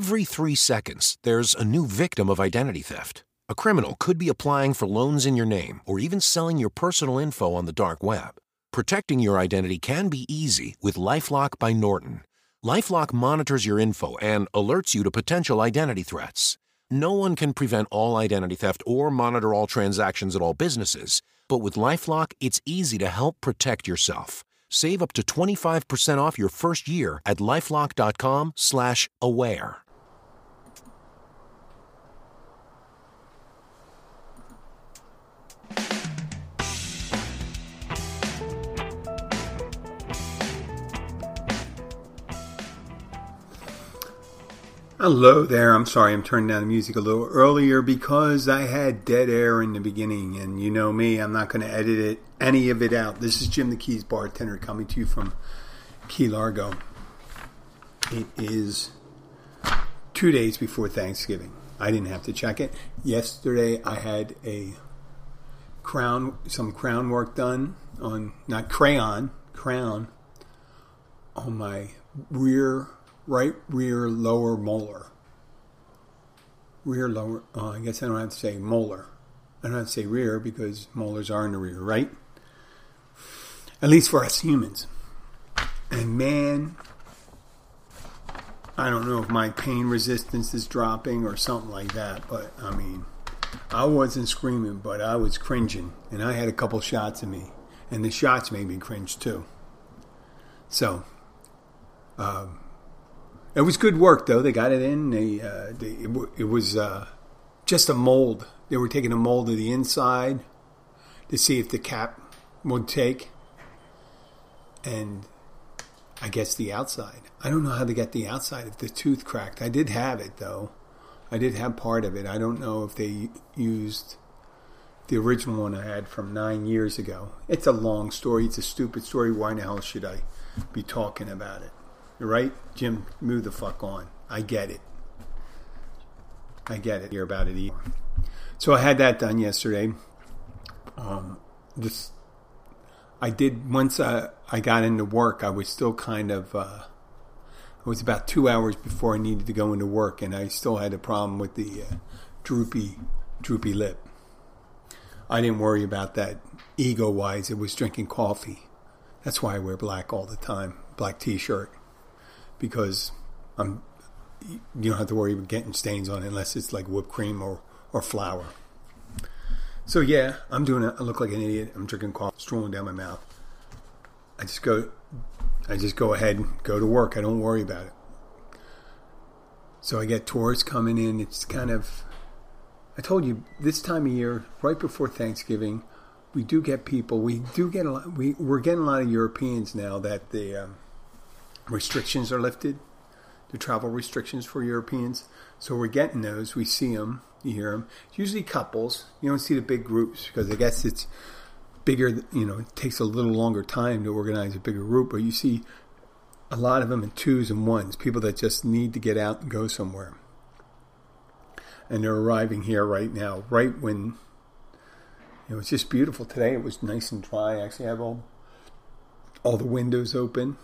Every three seconds, there's a new victim of identity theft. A criminal could be applying for loans in your name or even selling your personal info on the dark web. Protecting your identity can be easy with Lifelock by Norton. Lifelock monitors your info and alerts you to potential identity threats. No one can prevent all identity theft or monitor all transactions at all businesses, but with Lifelock, it's easy to help protect yourself. Save up to 25% off your first year at lifelock.com/aware. Hello there. I'm sorry I'm turning down the music a little earlier because I had dead air in the beginning, and you know me, I'm not going to edit it, any of it out. This is Jim the Keys bartender coming to you from Key Largo. It is two days before Thanksgiving. I didn't have to check it. Yesterday I had a crown, some crown work done on not crayon, crown on my rear right rear lower molar. Rear lower, uh, I guess I don't have to say molar. I don't have to say rear because molars are in the rear, right? At least for us humans. And man, I don't know if my pain resistance is dropping or something like that, but I mean, I wasn't screaming, but I was cringing. And I had a couple shots of me. And the shots made me cringe too. So, um, it was good work, though. They got it in. They, uh, they it, it, was uh, just a mold. They were taking a mold of the inside to see if the cap would take, and I guess the outside. I don't know how they got the outside if the tooth cracked. I did have it though. I did have part of it. I don't know if they used the original one I had from nine years ago. It's a long story. It's a stupid story. Why in the hell should I be talking about it? Right? Jim, move the fuck on. I get it. I get it. Hear about it either. So I had that done yesterday. Um, this, I did once I, I got into work. I was still kind of. Uh, it was about two hours before I needed to go into work, and I still had a problem with the uh, droopy, droopy lip. I didn't worry about that ego wise. It was drinking coffee. That's why I wear black all the time, black T-shirt because I'm you don't have to worry about getting stains on it unless it's like whipped cream or, or flour. So yeah, I'm doing it. I look like an idiot. I'm drinking coffee, strolling down my mouth. I just go, I just go ahead and go to work. I don't worry about it. So I get tourists coming in. It's kind of, I told you this time of year, right before Thanksgiving, we do get people. We do get a lot. We we're getting a lot of Europeans now that the. Um, restrictions are lifted, the travel restrictions for Europeans. So we're getting those. We see them, you hear them. It's usually couples. You don't see the big groups because I guess it's bigger. You know, it takes a little longer time to organize a bigger group. But you see a lot of them in twos and ones. People that just need to get out and go somewhere. And they're arriving here right now, right when know, it's just beautiful today. It was nice and dry. Actually, I have all all the windows open.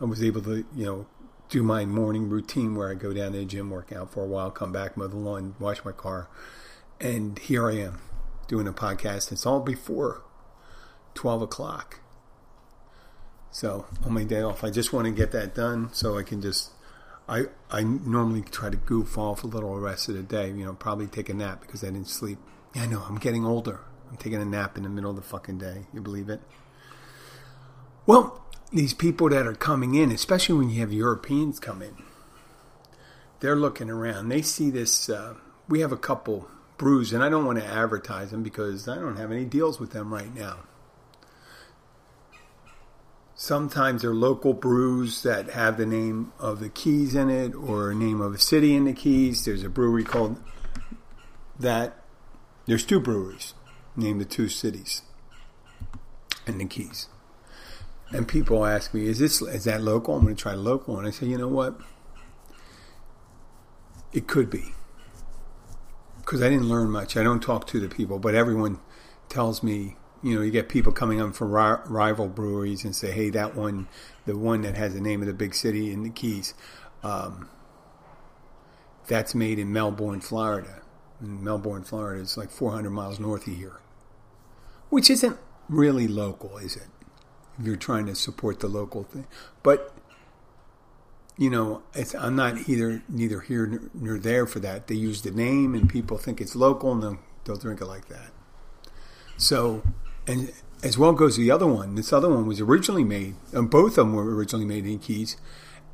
I was able to, you know, do my morning routine where I go down to the gym, work out for a while, come back, mow the lawn, wash my car. And here I am doing a podcast. It's all before 12 o'clock. So on my day off, I just want to get that done so I can just. I I normally try to goof off a little the rest of the day. You know, probably take a nap because I didn't sleep. Yeah, I know. I'm getting older. I'm taking a nap in the middle of the fucking day. You believe it? Well, these people that are coming in, especially when you have Europeans come in, they're looking around. They see this. Uh, we have a couple brews, and I don't want to advertise them because I don't have any deals with them right now. Sometimes they're local brews that have the name of the Keys in it or a name of a city in the Keys. There's a brewery called that. There's two breweries named the two cities in the Keys. And people ask me, "Is this is that local?" I'm going to try local, and I say, "You know what? It could be." Because I didn't learn much. I don't talk to the people, but everyone tells me, you know, you get people coming up from rival breweries and say, "Hey, that one, the one that has the name of the big city in the Keys, um, that's made in Melbourne, Florida. And Melbourne, Florida is like 400 miles north of here, which isn't really local, is it? If you're trying to support the local thing, but you know, I'm not either neither here nor, nor, there for that. They use the name, and people think it's local, and they'll, they'll drink it like that. So, and as well goes the other one. This other one was originally made, and both of them were originally made in Keys,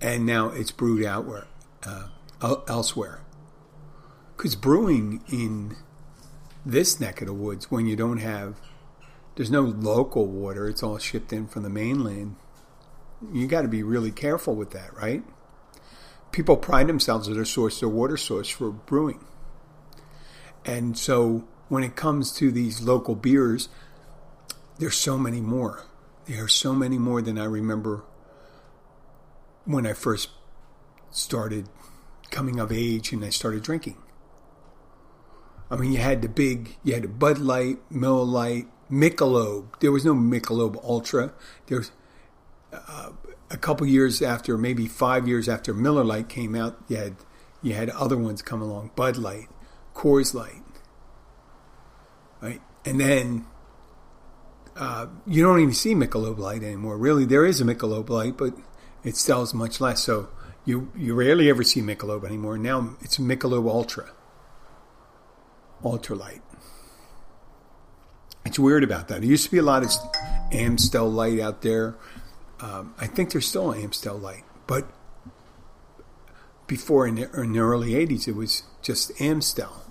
and now it's brewed out where, uh, elsewhere. Because brewing in this neck of the woods, when you don't have, there's no local water, it's all shipped in from the mainland. You got to be really careful with that, right? People pride themselves on their source, their water source for brewing. And so when it comes to these local beers, there's so many more. There are so many more than I remember when I first started coming of age and I started drinking. I mean, you had the big, you had the Bud Light, Miller Lite, Michelob. There was no Michelob Ultra. There was uh, a couple years after, maybe five years after Miller Lite came out, you had you had other ones come along, Bud Light, Coors Light, right? And then uh, you don't even see Michelob Light anymore. Really, there is a Michelob Light, but it sells much less. So you you rarely ever see Michelob anymore. Now it's Michelob Ultra, Ultra Light. It's weird about that. There used to be a lot of Amstel Light out there. Um, I think there's still Amstel Light, but before in the, in the early '80s, it was just Amstel,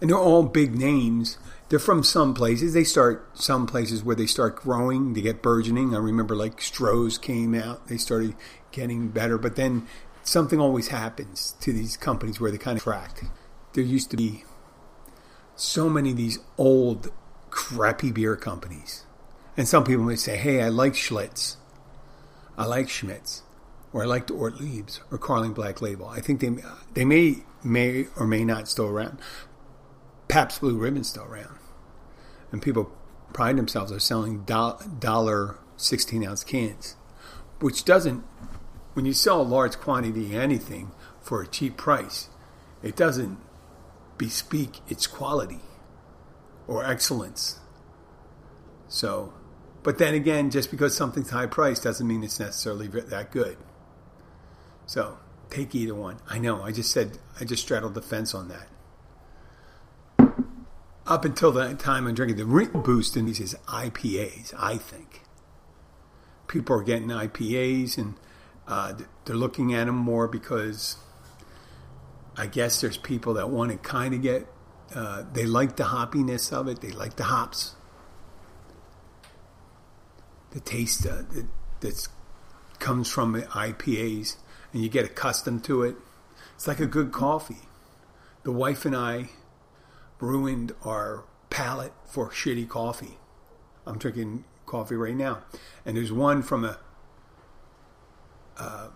and they're all big names they're from some places. They start some places where they start growing, they get burgeoning. I remember like Stroh's came out, they started getting better, but then something always happens to these companies where they kind of track. There used to be so many of these old crappy beer companies. And some people may say, hey, I like Schlitz. I like Schmidt's. Or I like the Ortlieb's or Carling Black Label. I think they they may may or may not still around. Pabst Blue Ribbon's still around and people pride themselves on selling dollar 16 ounce cans, which doesn't, when you sell a large quantity of anything for a cheap price, it doesn't bespeak its quality or excellence. So, but then again, just because something's high price doesn't mean it's necessarily that good. So, take either one. I know, I just said, I just straddled the fence on that up until that time I'm drinking the real boost in these is IPAs, I think. People are getting IPAs and uh, they're looking at them more because I guess there's people that want to kind of get, uh, they like the hoppiness of it, they like the hops, the taste uh, that that's, comes from IPAs, and you get accustomed to it. It's like a good coffee. The wife and I, ruined our palate for shitty coffee. I'm drinking coffee right now, and there's one from a. Uh,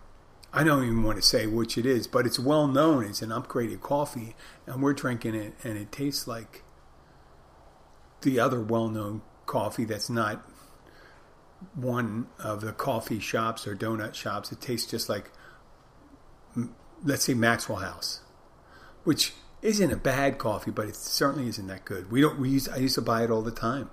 I don't even want to say which it is, but it's well known. It's an upgraded coffee, and we're drinking it, and it tastes like the other well known coffee that's not one of the coffee shops or donut shops. It tastes just like, let's say, Maxwell House, which isn't a bad coffee, but it certainly isn't that good. We don't. We use. I used to buy it all the time.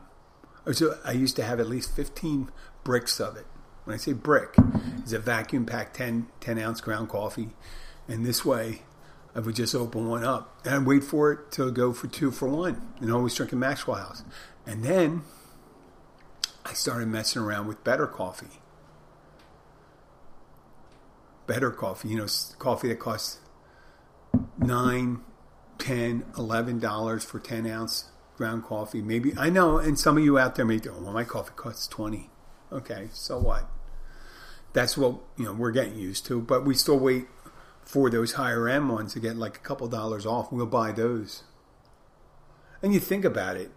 So I used to have at least fifteen bricks of it. When I say brick, it's a vacuum packed 10, 10 ounce ground coffee, and this way, I would just open one up and I'd wait for it to go for two for one, and always drinking Maxwell House. And then I started messing around with better coffee. Better coffee, you know, coffee that costs nine, ten, eleven dollars for 10 ounce ground coffee maybe i know and some of you out there may go well my coffee costs 20 okay so what? That's what you know we're getting used to but we still wait for those higher end ones to get like a couple dollars off. We'll buy those. And you think about it.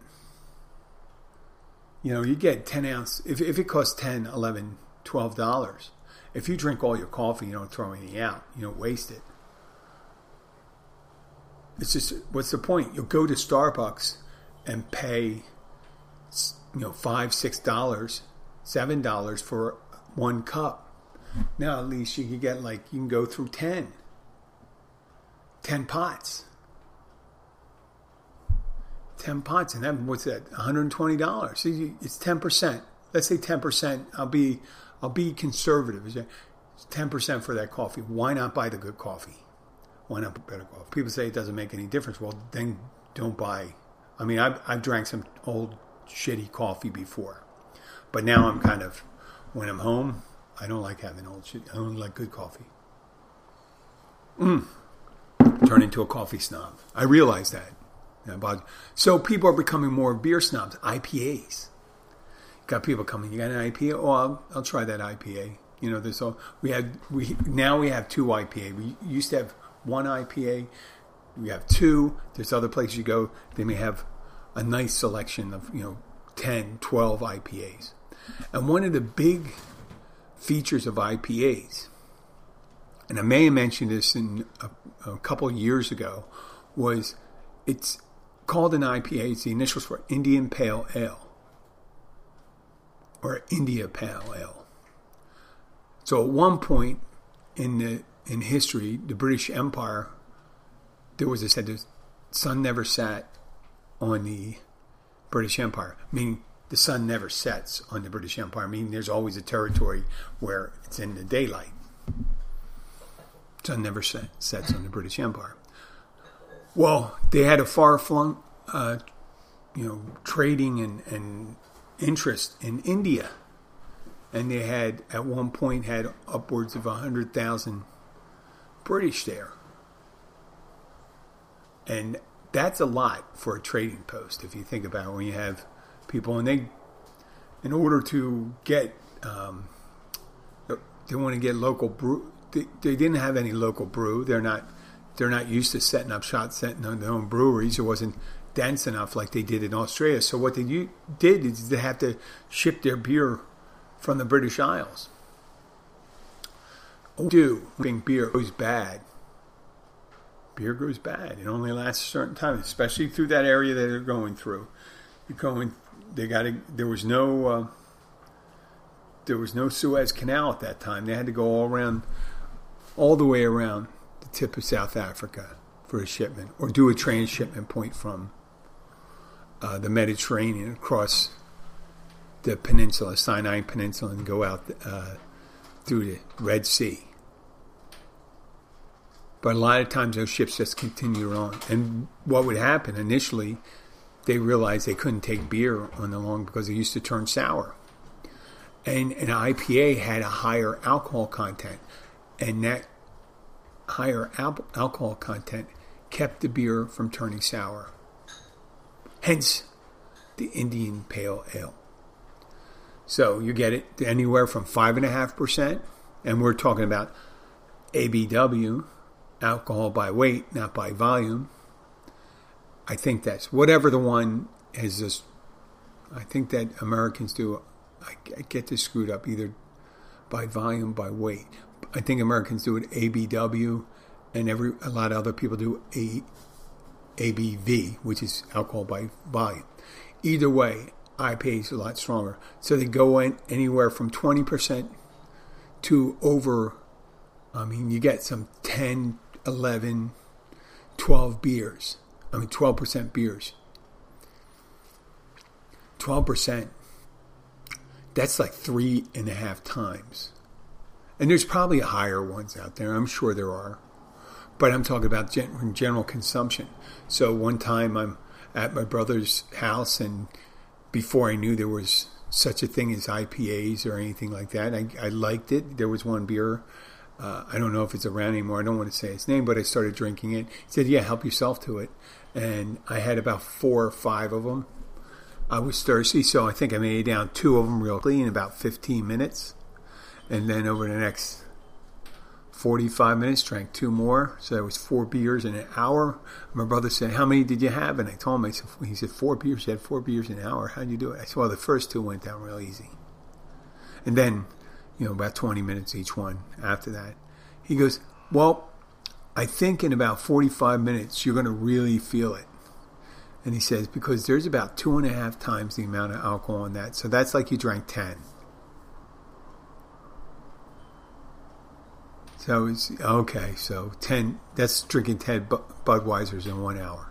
You know you get 10 ounce if, if it costs 10 11 12 dollars if you drink all your coffee you don't throw any out you don't waste it. It's just what's the point? You'll go to Starbucks and pay, you know, five, six dollars, seven dollars for one cup. Now at least you can get like you can go through ten. 10 pots. 10 pots. And that, what's that? $120. So it's 10%. Let's say 10%. I'll be, I'll be conservative. It's 10% for that coffee. Why not buy the good coffee? Why not buy better coffee? People say it doesn't make any difference. Well, then don't buy. I mean, I've, I've drank some old shitty coffee before. But now I'm kind of, when I'm home, I don't like having old shit. I only like good coffee. Mm. Turn into a coffee snob. I realize that. So people are becoming more beer snobs. IPAs. Got people coming. You got an IPA? Oh, I'll, I'll try that IPA. You know, there's all we had. We now we have two IPA. We used to have one IPA. We have two. There's other places you go. They may have a nice selection of you know 10, 12 IPAs. And one of the big features of IPAs, and I may have mentioned this in a, a couple years ago, was it's called an IPA. It's the initials for Indian Pale Ale or India Pale Ale. So at one point in the in history, the British Empire, there was a said the sun never set on the British Empire, meaning the sun never sets on the British Empire, meaning there's always a territory where it's in the daylight. Sun never set, sets on the British Empire. Well, they had a far flung, uh, you know, trading and, and interest in India, and they had at one point had upwards of hundred thousand British there, and that's a lot for a trading post if you think about it, when you have people and they in order to get um, they want to get local brew they, they, didn't have any local brew. They're not they're not used to setting up shots setting on their own breweries. It wasn't dense enough like they did in Australia. So what they did is they have to ship their beer from the British Isles. Oh, do beer goes bad beer goes bad it only lasts a certain time especially through that area that they're going through you're going they got to, there was no uh, there was no Suez Canal at that time. They had to go all around, all the way around the tip of South Africa for a shipment, or do a transshipment point from uh, the Mediterranean across the peninsula, Sinai Peninsula, and go out uh, through the Red Sea. But a lot of times those ships just continue on. And what would happen initially they realized they couldn't take beer on the long because it used to turn sour. And an IPA had a higher alcohol content, and that higher al- alcohol content kept the beer from turning sour. Hence, the Indian Pale Ale. So you get it anywhere from five and a half percent, and we're talking about ABW, alcohol by weight, not by volume, I think that's whatever the one is just. I think that Americans do. I, I get this screwed up either by volume, by weight. I think Americans do it ABW, and every a lot of other people do A, ABV, which is alcohol by volume. Either way, IPA is a lot stronger. So they go in anywhere from 20% to over, I mean, you get some 10, 11, 12 beers. I mean, 12% beers. 12%. That's like three and a half times. And there's probably higher ones out there. I'm sure there are. But I'm talking about gen- general consumption. So one time I'm at my brother's house, and before I knew there was such a thing as IPAs or anything like that, I, I liked it. There was one beer uh, I don't know if it's around anymore. I don't want to say his name, but I started drinking it. He said, "Yeah, help yourself to it." and I had about four or five of them. I was thirsty, so I think I made down two of them real quickly in about 15 minutes. And then over the next 45 minutes, drank two more. So that was four beers in an hour. My brother said, How many did you have? And I told him, I said, He said, Four beers. You had four beers in an hour. How'd you do it? I said, Well, the first two went down real easy. And then, you know, about 20 minutes each one after that. He goes, Well, I think in about 45 minutes, you're going to really feel it. And he says, because there's about two and a half times the amount of alcohol in that. So that's like you drank 10. So it's okay. So ten. That's drinking ten Budweisers in one hour,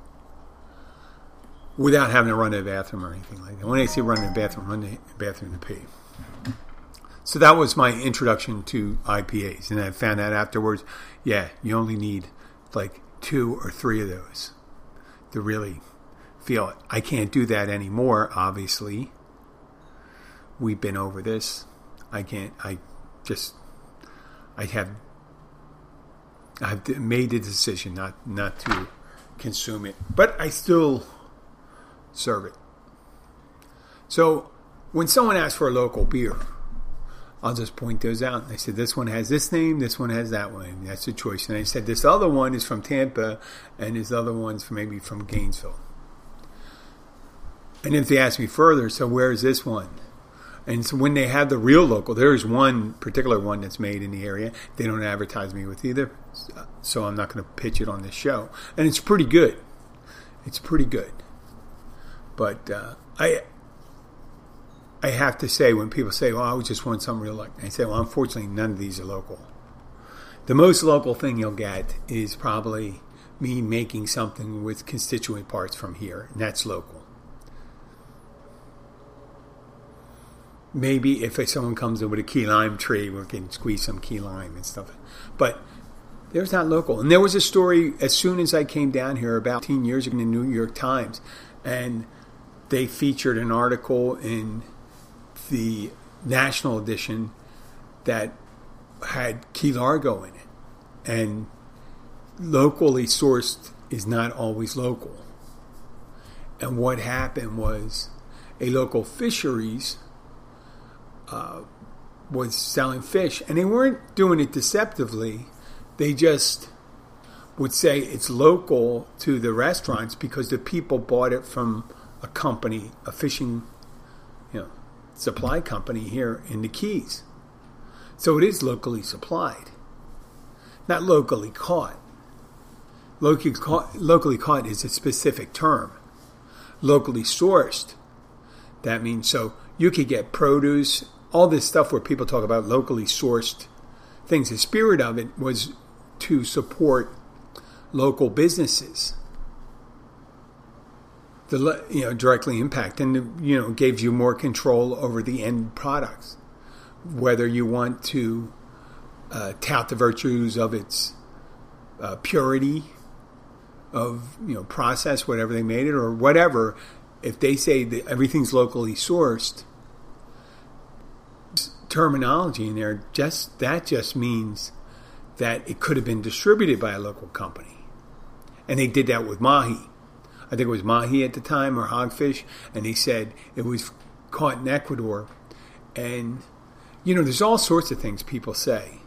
without having to run to the bathroom or anything like that. When I say run to the bathroom, run to the bathroom to pee. So that was my introduction to IPAs, and I found out afterwards. Yeah, you only need like two or three of those to really feel it. I can't do that anymore. Obviously, we've been over this. I can't. I just. I have I've made the decision not not to consume it, but I still serve it. So when someone asks for a local beer, I'll just point those out. I said this one has this name, this one has that one. That's the choice. And I said this other one is from Tampa, and this other one's maybe from Gainesville. And if they ask me further, so where is this one? And so when they have the real local, there is one particular one that's made in the area. They don't advertise me with either, so I'm not going to pitch it on this show. And it's pretty good. It's pretty good. But uh, I I have to say when people say, "Well, I just want something real," like I say, "Well, unfortunately, none of these are local." The most local thing you'll get is probably me making something with constituent parts from here, and that's local. maybe if someone comes in with a key lime tree, we can squeeze some key lime and stuff. But there's not local. And there was a story as soon as I came down here about 10 years ago in the New York Times, and they featured an article in the national edition that had Key Largo in it. And locally sourced is not always local. And what happened was a local fisheries uh, was selling fish, and they weren't doing it deceptively. They just would say it's local to the restaurants because the people bought it from a company, a fishing, supply company here in the Keys. So it is locally supplied, not locally caught. Locally caught, locally caught is a specific term. Locally sourced, that means so you could get produce all this stuff where people talk about locally sourced things. The spirit of it was to support local businesses. The you know directly impact and you know gives you more control over the end products. Whether you want to uh, tout the virtues of its uh, purity of you know process, whatever they made it, or whatever. If they say that everything's locally sourced, terminology in there, just that just means that it could have been distributed by a local company. And they did that with mahi. I think it was mahi at the time or hogfish, and he said it was caught in Ecuador. And you know, there's all sorts of things people say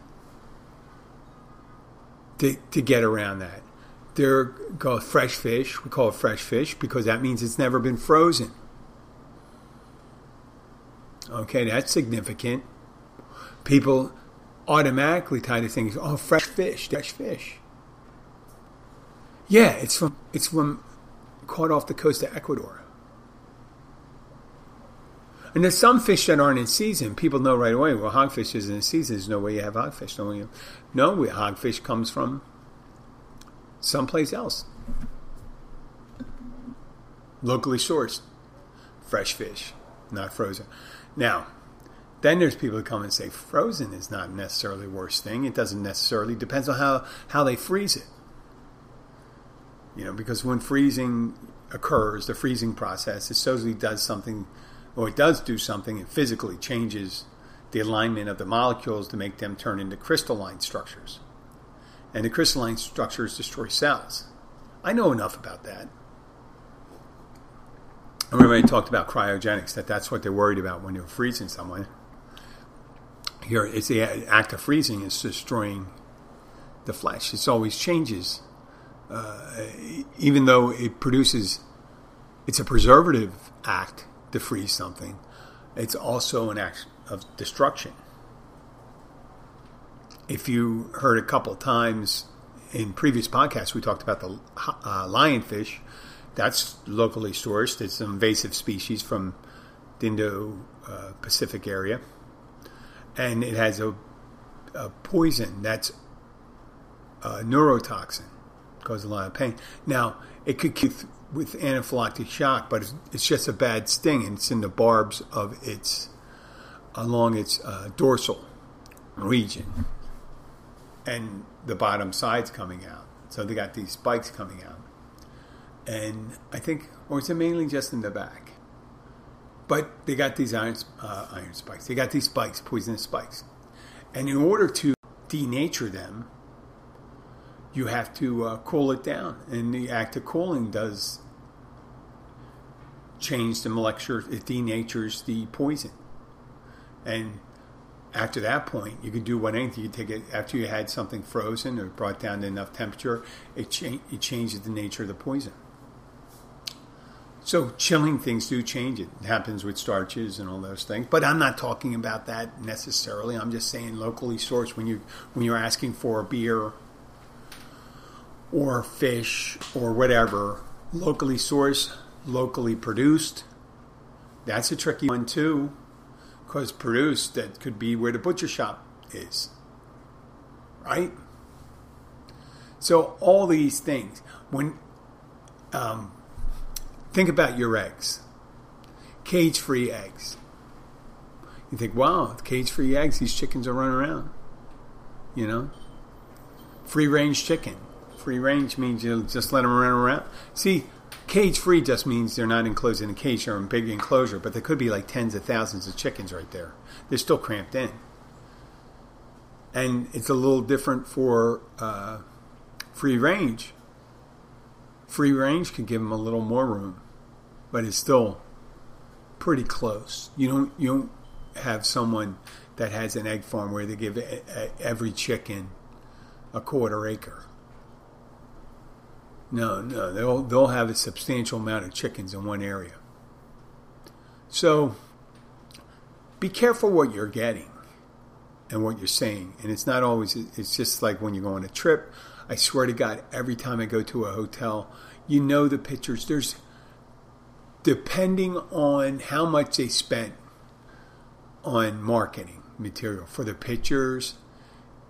to, to get around that. They're called fresh fish. We call it fresh fish because that means it's never been frozen. Okay, that's significant people automatically tie to things. Oh, fresh fish, fresh fish. Yeah, it's from it's from caught off the coast of Ecuador. And there's some fish that aren't in season. People know right away. Well, hogfish isn't in season. There's no way you have hogfish. No, you, no, hogfish comes from someplace else, locally sourced, fresh fish, not frozen. Now, then there's people who come and say frozen is not necessarily the worst thing. It doesn't necessarily depends on how, how they freeze it. You know, because when freezing occurs, the freezing process, it supposedly does something, or it does do something. It physically changes the alignment of the molecules to make them turn into crystalline structures, and the crystalline structures destroy cells. I know enough about that. I remember I talked about cryogenics, that that's what they're worried about when they're freezing someone here it's the act of freezing is destroying the flesh. It always changes, uh, even though it produces. It's a preservative act to freeze something. It's also an act of destruction. If you heard a couple times in previous podcasts, we talked about the uh, lionfish. That's locally sourced. It's an invasive species from the Indo-Pacific area and it has a, a poison that's uh, neurotoxin, cause a lot of pain. Now it could with anaphylactic shock, but it's, it's just a bad sting, and it's in the barbs of its along its uh, dorsal region, and the bottom side's coming out. So they got these spikes coming out, and I think, or is it mainly just in the back? But they got these iron, uh, iron spikes. They got these spikes, poisonous spikes, and in order to denature them, you have to uh, cool it down. And the act of cooling does change the molecular, it denatures the poison. And after that point, you can do what anything. You take it after you had something frozen or brought down to enough temperature, it, cha- it changes the nature of the poison. So chilling things do change it. It happens with starches and all those things. But I'm not talking about that necessarily. I'm just saying locally sourced when you when you're asking for a beer or fish or whatever, locally sourced, locally produced. That's a tricky one too, because produced that could be where the butcher shop is, right? So all these things when um, Think about your eggs. Cage free eggs. You think, wow, cage free eggs, these chickens are running around. You know? Free range chicken. Free range means you just let them run around. See, cage free just means they're not enclosed in a cage, in a big enclosure, but there could be like tens of thousands of chickens right there. They're still cramped in. And it's a little different for uh, free range. Free range can give them a little more room but it's still pretty close. You don't you don't have someone that has an egg farm where they give every chicken a quarter acre. No, no, they'll they'll have a substantial amount of chickens in one area. So be careful what you're getting and what you're saying. And it's not always it's just like when you go on a trip. I swear to God, every time I go to a hotel, you know the pictures. There's depending on how much they spent on marketing material for the pictures,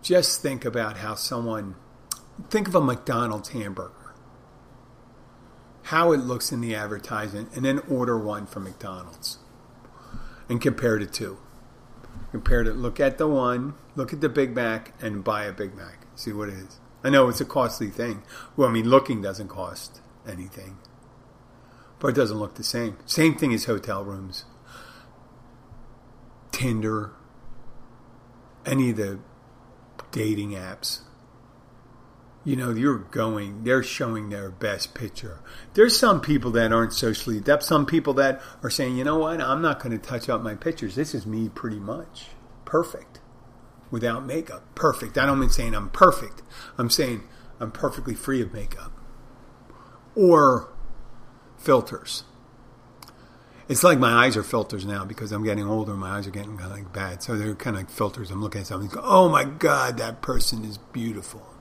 just think about how someone think of a McDonald's hamburger. How it looks in the advertisement, and then order one from McDonald's and compare the two. Compare it, look at the one, look at the Big Mac, and buy a Big Mac. See what it is. I know it's a costly thing. Well, I mean, looking doesn't cost anything but it doesn't look the same. Same thing as hotel rooms, Tinder, any of the dating apps. You know, you're going, they're showing their best picture. There's some people that aren't socially adept, some people that are saying, you know what, I'm not going to touch up my pictures. This is me pretty much. Perfect. Without makeup. Perfect. I don't mean saying I'm perfect. I'm saying I'm perfectly free of makeup. Or filters. It's like my eyes are filters now because I'm getting older. My eyes are getting kind of like bad, so they're kind of like filters. I'm looking at something. Oh my God, that person is beautiful.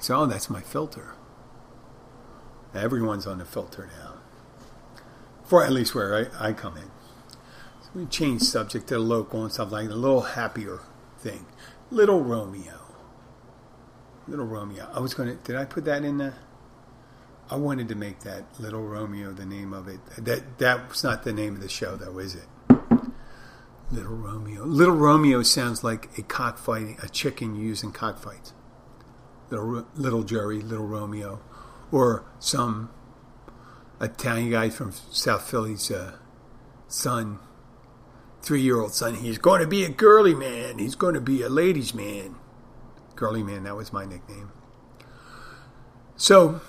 So, oh, that's my filter. Everyone's on the filter now, for at least where I, I come in. So we change subject to local and stuff like that. A little happier thing. Little Romeo. Little Romeo. I was going to. Did I put that in the? I wanted to make that Little Romeo the name of it. That was not the name of the show, though, is it? Little Romeo. Little Romeo sounds like a cockfighting, a chicken used in cockfights. Little Jerry, Little Romeo, or some Italian guy from South Philly's uh, son, three-year-old son. He's going to be a girly man. He's going to be a ladies' man. Girly man. That was my nickname. So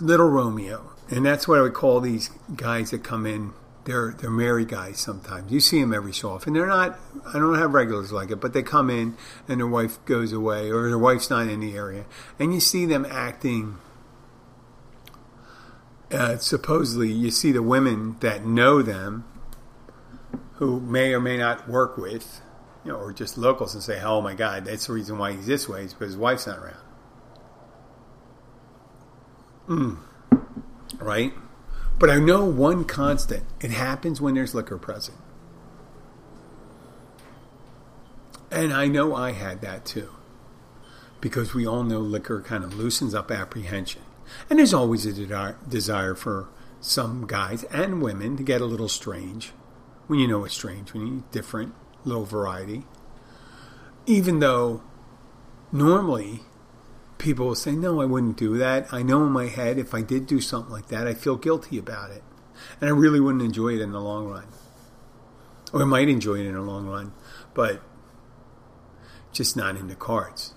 Little Romeo, and that's what I would call these guys that come in. They're they're married guys sometimes. You see them every so often. They're not. I don't have regulars like it, but they come in and their wife goes away or their wife's not in the area, and you see them acting. Uh, supposedly, you see the women that know them, who may or may not work with, you know, or just locals, and say, "Oh my God, that's the reason why he's this way. Is because his wife's not around." Mm. Right? But I know one constant it happens when there's liquor present. And I know I had that too. because we all know liquor kind of loosens up apprehension. And there's always a desire for some guys and women to get a little strange when you know it's strange, when you eat different, little variety. Even though normally people will say, No, I wouldn't do that. I know in my head if I did do something like that, I feel guilty about it. And I really wouldn't enjoy it in the long run. Or I might enjoy it in the long run, but just not in the cards.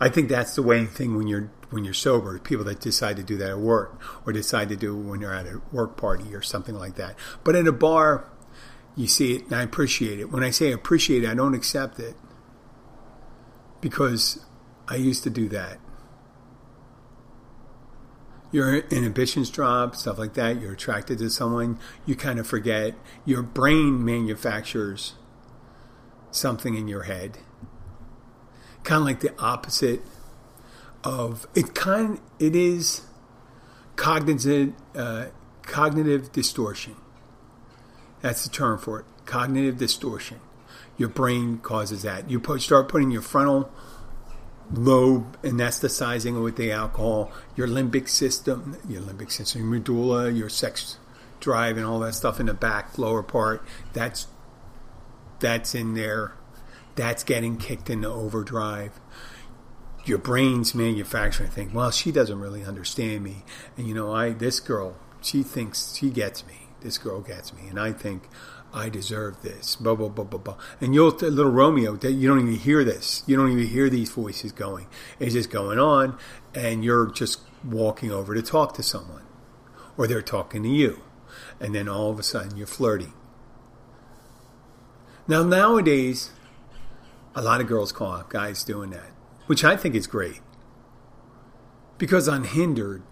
I think that's the way thing when you're when you're sober. People that decide to do that at work or decide to do it when you're at a work party or something like that. But in a bar, you see it and I appreciate it. When I say appreciate it, I don't accept it because I used to do that. Your inhibitions drop, stuff like that. You're attracted to someone, you kind of forget. Your brain manufactures something in your head kind of like the opposite of it. Kind it is cognitive uh, cognitive distortion. That's the term for it. Cognitive distortion. Your brain causes that. You put, start putting your frontal lobe anesthetizing with the alcohol, your limbic system, your limbic system, your medulla, your sex drive, and all that stuff in the back lower part. That's that's in there that's getting kicked into overdrive. Your brain's manufacturing think, well, she doesn't really understand me. And you know, I this girl, she thinks she gets me. This girl gets me. And I think I deserve this. Blah blah blah blah blah. And you'll little Romeo, you don't even hear this. You don't even hear these voices going. It's just going on, and you're just walking over to talk to someone, or they're talking to you, and then all of a sudden you're flirting. Now nowadays, a lot of girls call out guys doing that, which I think is great. Because unhindered,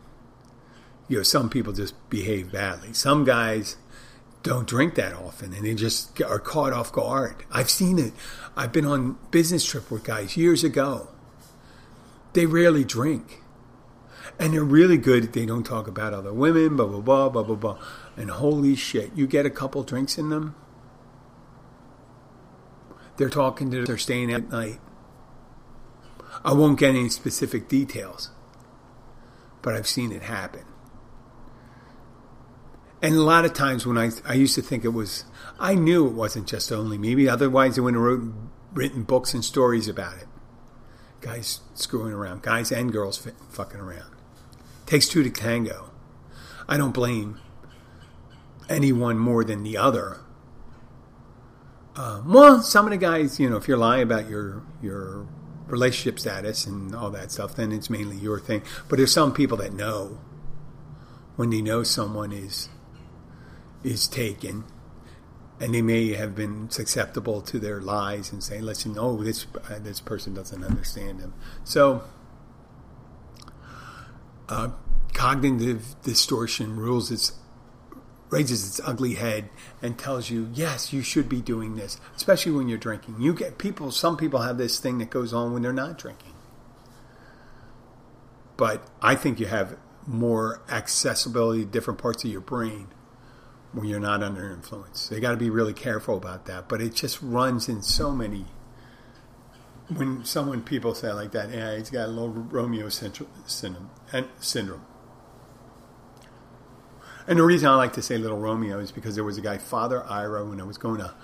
you know, some people just behave badly. Some guys don't drink that often and they just are caught off guard. I've seen it. I've been on business trip with guys years ago. They rarely drink. And they're really good. They don't talk about other women, blah, blah, blah, blah, blah, blah. And holy shit, you get a couple drinks in them, they're talking to, they're staying at night. I won't get any specific details, but I've seen it happen. And a lot of times when I, I used to think it was, I knew it wasn't just only me. Otherwise, I wouldn't have wrote, written books and stories about it. Guys screwing around, guys and girls fucking around. Takes two to tango. I don't blame anyone more than the other um, well, some of the guys, you know, if you're lying about your your relationship status and all that stuff, then it's mainly your thing. But there's some people that know when they know someone is is taken, and they may have been susceptible to their lies and say, "Listen, oh, this uh, this person doesn't understand them." So, uh, cognitive distortion rules its raises its ugly head and tells you, yes, you should be doing this, especially when you're drinking. You get people, some people have this thing that goes on when they're not drinking. But I think you have more accessibility to different parts of your brain when you're not under influence. They got to be really careful about that. But it just runs in so many. When someone people say like that, yeah, he's got a little Romeo syndrome. syndrome and the reason I like to say Little Romeo is because there was a guy, Father Ira, when I was going to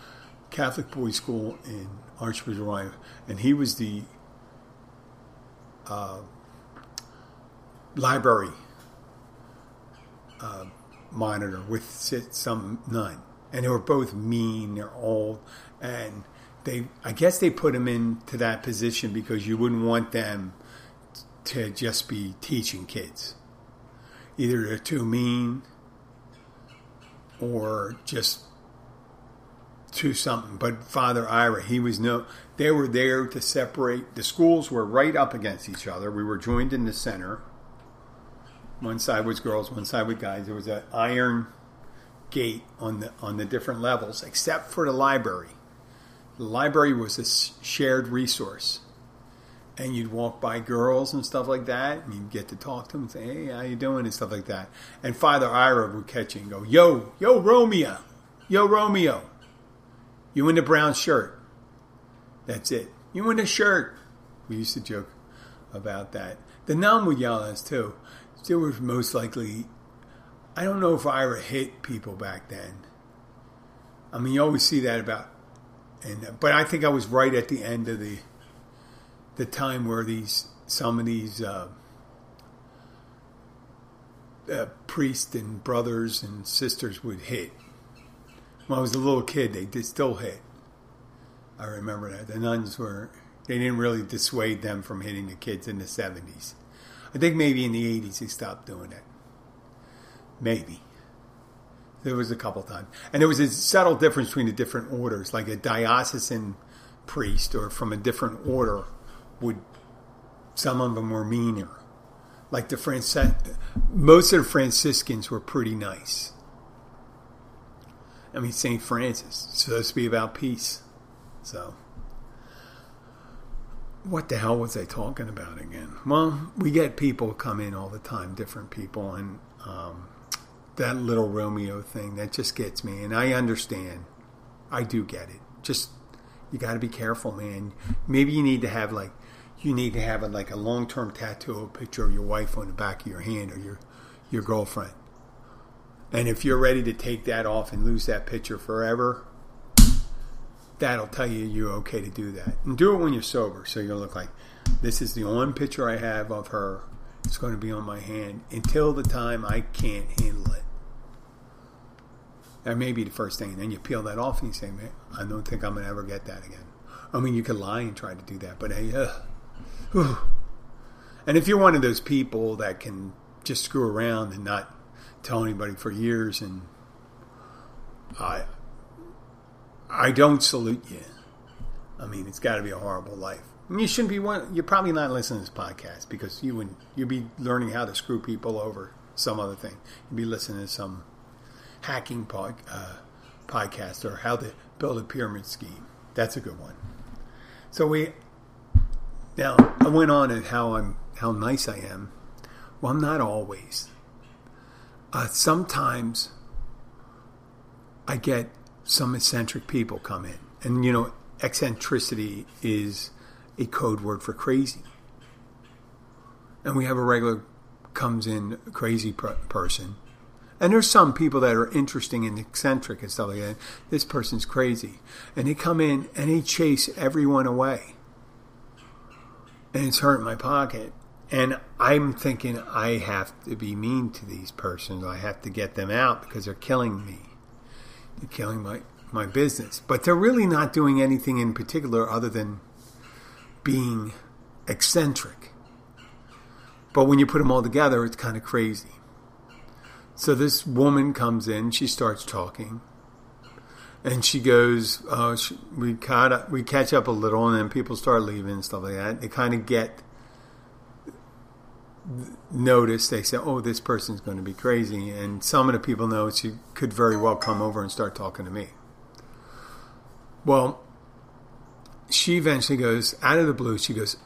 Catholic boys' school in Archbishop and he was the uh, library uh, monitor with some nun, and they were both mean. They're old, and they I guess they put them into that position because you wouldn't want them to just be teaching kids. Either they're too mean or just to something. But Father Ira, he was no, they were there to separate. The schools were right up against each other. We were joined in the center. One side was girls, one side was guys. There was an iron gate on the on the different levels, except for the library. The library was a shared resource and you'd walk by girls and stuff like that, and you'd get to talk to them and say, "Hey, how you doing?" and stuff like that. And Father Ira would catch you and go, "Yo, yo, Romeo, yo, Romeo, you in the brown shirt? That's it. You in the shirt? We used to joke about that. The nun would yell at us too. There was most likely, I don't know if I ever hit people back then. I mean, you always see that about, and but I think I was right at the end of the, the time where these some of these uh, uh, priests and brothers and sisters would hit. When I was a little kid, they did still hit. I remember that the nuns were they didn't really dissuade them from hitting the kids in the seventies. I think maybe in the eighties he stopped doing it. Maybe. There was a couple times, and there was a subtle difference between the different orders. Like a diocesan priest or from a different order would some of them were meaner. Like the Francis, most of the Franciscans were pretty nice. I mean, St. Francis, supposed to be about peace. So, what the hell was I talking about again? Well, we get people come in all the time, different people, and um, that little Romeo thing that just gets me. And I understand, I do get it. Just you got to be careful, man. Maybe you need to have like you need to have a, like a long term tattoo picture of your wife on the back of your hand or your your girlfriend. And if you're ready to take that off and lose that picture forever, that'll tell you you're okay to do that. And do it when you're sober, so you'll look like this is the one picture I have of her. It's going to be on my hand until the time I can't handle it. That may be the first thing. And then you peel that off and you say, man, I don't think I'm going to ever get that again. I mean, you could lie and try to do that, but hey, uh, whew. and if you're one of those people that can just screw around and not tell anybody for years, and I, I don't salute you. I mean, it's got to be a horrible life. Mean, you shouldn't be one. You're probably not listening to this podcast because you would you'd be learning how to screw people over some other thing. You'd be listening to some hacking pod, uh, podcast or how to build a pyramid scheme. That's a good one. So we now I went on and how I'm how nice I am. Well, I'm not always. Uh, sometimes I get some eccentric people come in, and you know, eccentricity is a code word for crazy. And we have a regular comes in crazy per- person, and there's some people that are interesting and eccentric and stuff like that. This person's crazy, and they come in and they chase everyone away, and it's hurting my pocket. And I'm thinking I have to be mean to these persons. I have to get them out because they're killing me. Killing my, my business. But they're really not doing anything in particular other than being eccentric. But when you put them all together, it's kind of crazy. So this woman comes in, she starts talking, and she goes, uh, she, "We caught up, we catch up a little, and then people start leaving and stuff like that. They kind of get notice. They say, "Oh, this person's going to be crazy," and some of the people know she could very well come over and start talking to me. Well, she eventually goes out of the blue. She goes,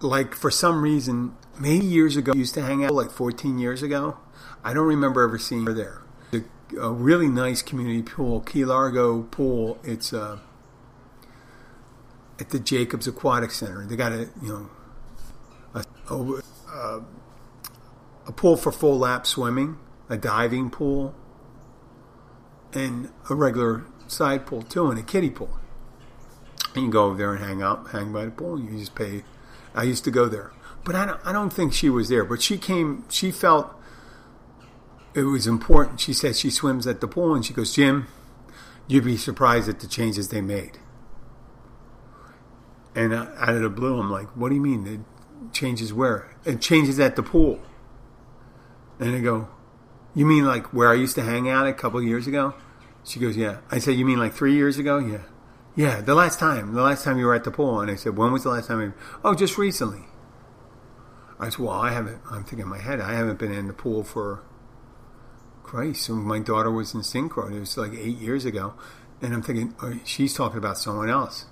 like for some reason, many years ago, used to hang out like 14 years ago. I don't remember ever seeing her there. A, a really nice community pool, Key Largo pool. It's uh, at the Jacobs Aquatic Center. They got a you know a, a, a pool for full lap swimming, a diving pool, and a regular side pool too, and a kiddie pool. And you go over there and hang out, hang by the pool. You just pay. I used to go there, but I don't, I don't think she was there. But she came. She felt it was important. She said she swims at the pool, and she goes, Jim, you'd be surprised at the changes they made. And out of the blue, I'm like, what do you mean? Changes where? It changes at the pool. And I go, you mean like where I used to hang out a couple years ago? She goes, yeah. I said, you mean like three years ago? Yeah. Yeah, the last time, the last time you were at the pool. And I said, when was the last time? You... Oh, just recently. I said, well, I haven't, I'm thinking in my head, I haven't been in the pool for, Christ, my daughter was in synchro. It was like eight years ago. And I'm thinking, oh, she's talking about someone else.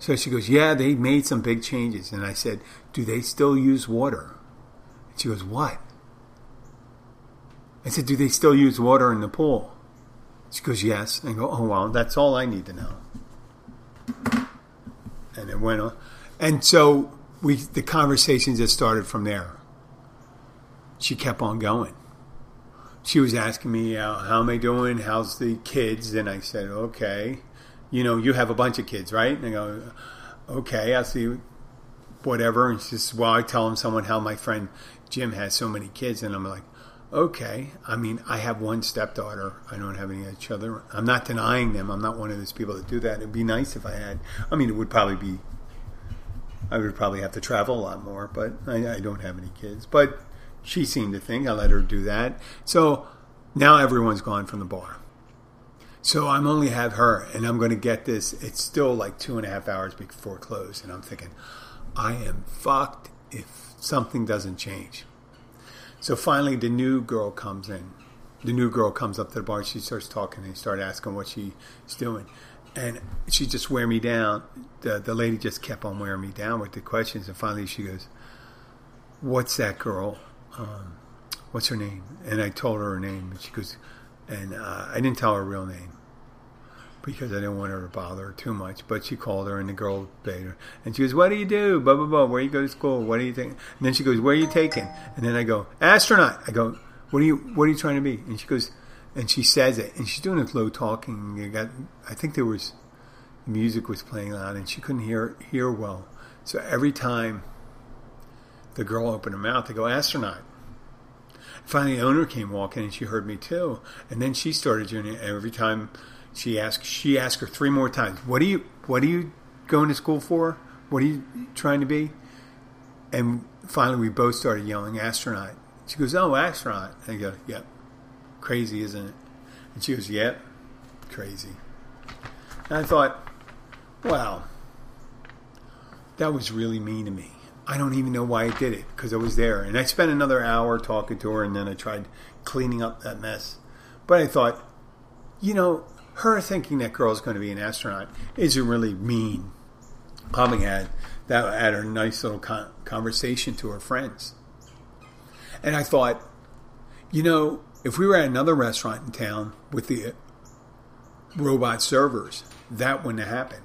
So she goes, yeah, they made some big changes. And I said, do they still use water? And she goes, what? I said, do they still use water in the pool? She goes, yes. And I go, oh, well, that's all I need to know. And it went on. And so we the conversations just started from there. She kept on going. She was asking me, "How am I doing? How's the kids?" And I said, "Okay, you know, you have a bunch of kids, right?" And I go, "Okay, I see, whatever." And she says, "Well, I tell him someone how my friend Jim has so many kids," and I'm like, "Okay." I mean, I have one stepdaughter. I don't have any other. I'm not denying them. I'm not one of those people that do that. It'd be nice if I had. I mean, it would probably be I would probably have to travel a lot more, but I, I, don't have any kids. But she seemed to think I let her do that. So now everyone's gone from the bar. So I'm only have her, and I'm going to get this. It's still like two and a half hours before close, and I'm thinking, I am fucked if something doesn't change. So finally, the new girl comes in. The new girl comes up to the bar. And She starts talking and start asking what she's doing and she just wear me down. The the lady just kept on wearing me down with the questions, and finally she goes, "What's that girl? Um, what's her name?" And I told her her name, and she goes, and uh, I didn't tell her real name because I didn't want her to bother her too much. But she called her, and the girl obeyed her, and she goes, "What do you do? Blah blah blah. Where you go to school? What are you taking?" And then she goes, "Where are you taking?" And then I go, "Astronaut." I go, "What are you What are you trying to be?" And she goes and she says it, and she's doing it low talking. You got, I think there was music was playing loud, and she couldn't hear hear well. So every time the girl opened her mouth, they go astronaut. Finally, the owner came walking, and she heard me too. And then she started doing it. Every time she asked, she asked her three more times, "What are you? What are you going to school for? What are you trying to be?" And finally, we both started yelling astronaut. She goes, "Oh, astronaut!" And I go, "Yep." Crazy, isn't it? And she goes, Yep, crazy. And I thought, wow, that was really mean to me. I don't even know why I did it because I was there. And I spent another hour talking to her and then I tried cleaning up that mess. But I thought, you know, her thinking that girl's going to be an astronaut isn't really mean. Probably had that had a nice little con- conversation to her friends. And I thought, you know, if we were at another restaurant in town with the uh, robot servers, that wouldn't have happened.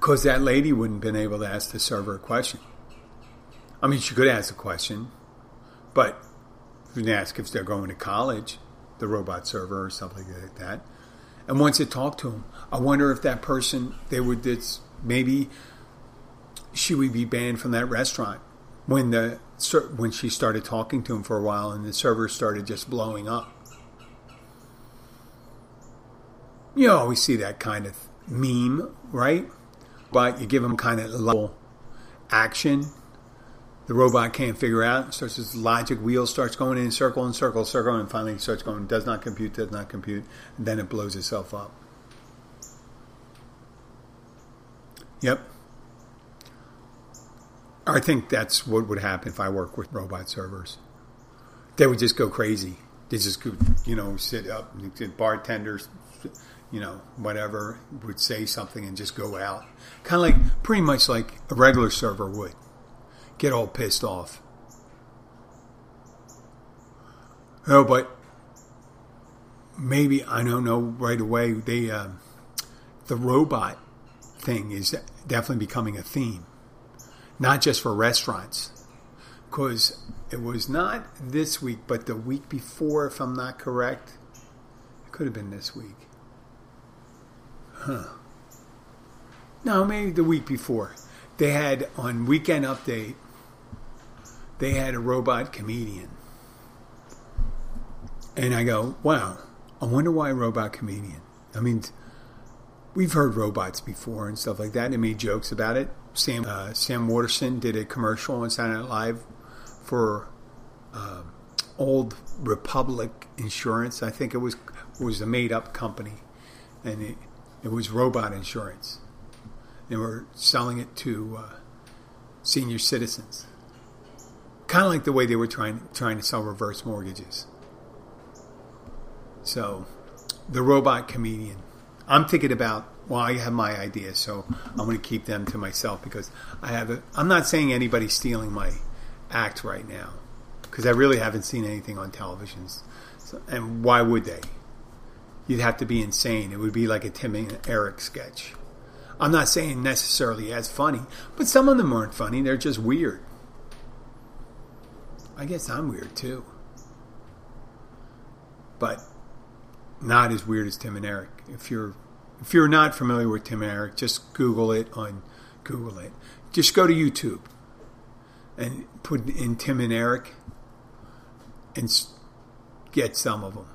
Because that lady wouldn't have been able to ask the server a question. I mean, she could ask a question, but you can ask if they're going to college, the robot server or something like that. And once it talked to them, I wonder if that person, they would, it's, maybe she would be banned from that restaurant when the when she started talking to him for a while and the server started just blowing up. You always see that kind of meme, right? But you give them kind of level action. The robot can't figure out. Starts this logic wheel starts going in circle and circle, and circle, and finally starts going. Does not compute. Does not compute. And then it blows itself up. Yep. I think that's what would happen if I work with robot servers. They would just go crazy. They just could, you know, sit up. And bartenders, you know, whatever, would say something and just go out. Kind of like, pretty much like a regular server would. Get all pissed off. Oh, but maybe I don't know right away. They uh, the robot thing is definitely becoming a theme not just for restaurants. Because it was not this week, but the week before, if I'm not correct. It could have been this week. Huh. No, maybe the week before. They had on Weekend Update, they had a robot comedian. And I go, wow, I wonder why robot comedian. I mean, we've heard robots before and stuff like that. And they made jokes about it. Sam uh, Sam Waterston did a commercial on Saturday Night Live for uh, Old Republic Insurance. I think it was was a made up company, and it, it was robot insurance. They were selling it to uh, senior citizens, kind of like the way they were trying trying to sell reverse mortgages. So, the robot comedian. I'm thinking about well, I have my ideas, so I'm going to keep them to myself because I have. A, I'm not saying anybody's stealing my act right now because I really haven't seen anything on televisions. So, and why would they? You'd have to be insane. It would be like a Tim and Eric sketch. I'm not saying necessarily as funny, but some of them aren't funny. They're just weird. I guess I'm weird too. But not as weird as Tim and Eric. If you're if you're not familiar with Tim and Eric, just Google it on Google it. Just go to YouTube and put in Tim and Eric and get some of them.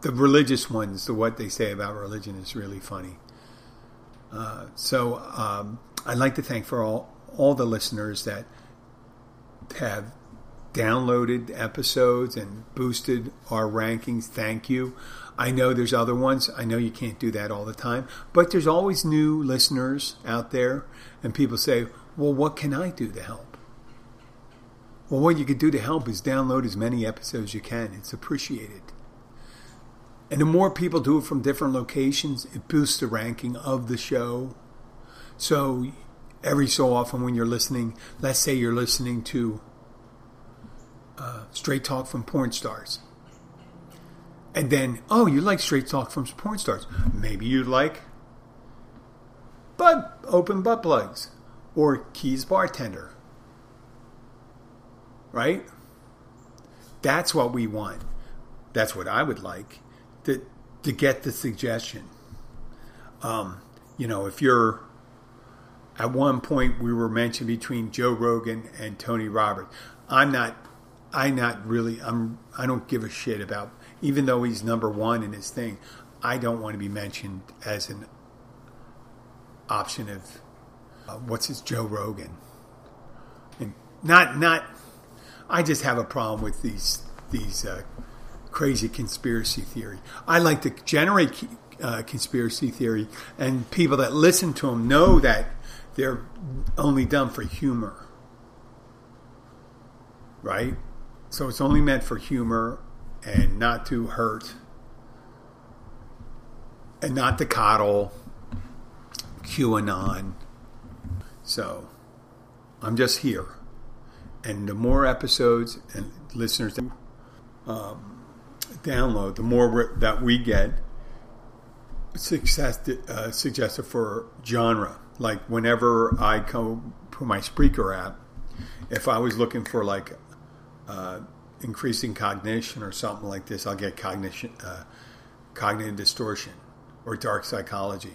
The religious ones, the what they say about religion is really funny. Uh, so um, I'd like to thank for all all the listeners that have downloaded episodes and boosted our rankings. Thank you. I know there's other ones. I know you can't do that all the time, but there's always new listeners out there, and people say, "Well, what can I do to help?" Well, what you could do to help is download as many episodes as you can. It's appreciated. And the more people do it from different locations, it boosts the ranking of the show. So every so often when you're listening, let's say you're listening to uh, Straight Talk from Porn Stars. And then, oh, you like Straight Talk from Porn Stars. Maybe you like Bud Open Butt Plugs or Keys Bartender. Right? That's what we want. That's what I would like to, to get the suggestion. Um, you know, if you're at one point we were mentioned between Joe Rogan and Tony Roberts. I'm not I not really I'm I don't give a shit about even though he's number one in his thing. I don't want to be mentioned as an option of uh, what's his Joe Rogan. And not not I just have a problem with these these uh, crazy conspiracy theory. I like to generate uh, conspiracy theory, and people that listen to them know that they're only done for humor, right? So it's only meant for humor and not to hurt and not to coddle QAnon. So I'm just here. And the more episodes and listeners um, download, the more that we get success, uh, suggested for genre. Like whenever I come for my Spreaker app, if I was looking for like uh, increasing cognition or something like this, I'll get cognition, uh, cognitive distortion or dark psychology.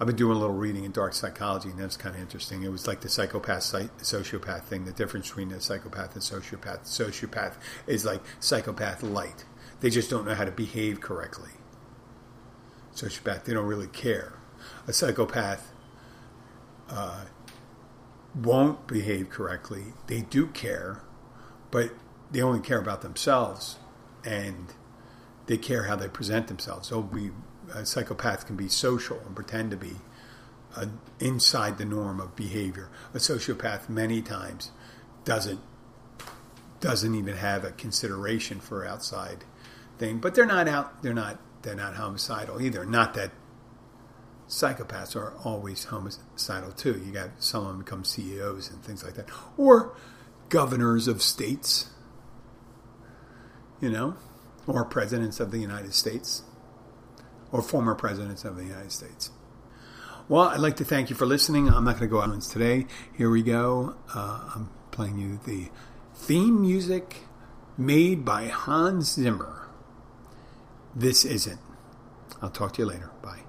I've been doing a little reading in dark psychology, and that's kind of interesting. It was like the psychopath sociopath thing. The difference between the psychopath and sociopath. Sociopath is like psychopath light. They just don't know how to behave correctly. Sociopath, they don't really care. A psychopath uh, won't behave correctly. They do care, but they only care about themselves and they care how they present themselves. So be a psychopath can be social and pretend to be uh, inside the norm of behavior. A sociopath many times doesn't doesn't even have a consideration for outside thing, but they're not out. They're not. They're not homicidal either. Not that psychopaths are always homicidal too. You got some of them become CEOs and things like that, or governors of states, you know, or presidents of the United States, or former presidents of the United States. Well, I'd like to thank you for listening. I'm not going to go out today. Here we go. Uh, I'm playing you the theme music made by Hans Zimmer. This isn't. I'll talk to you later. Bye.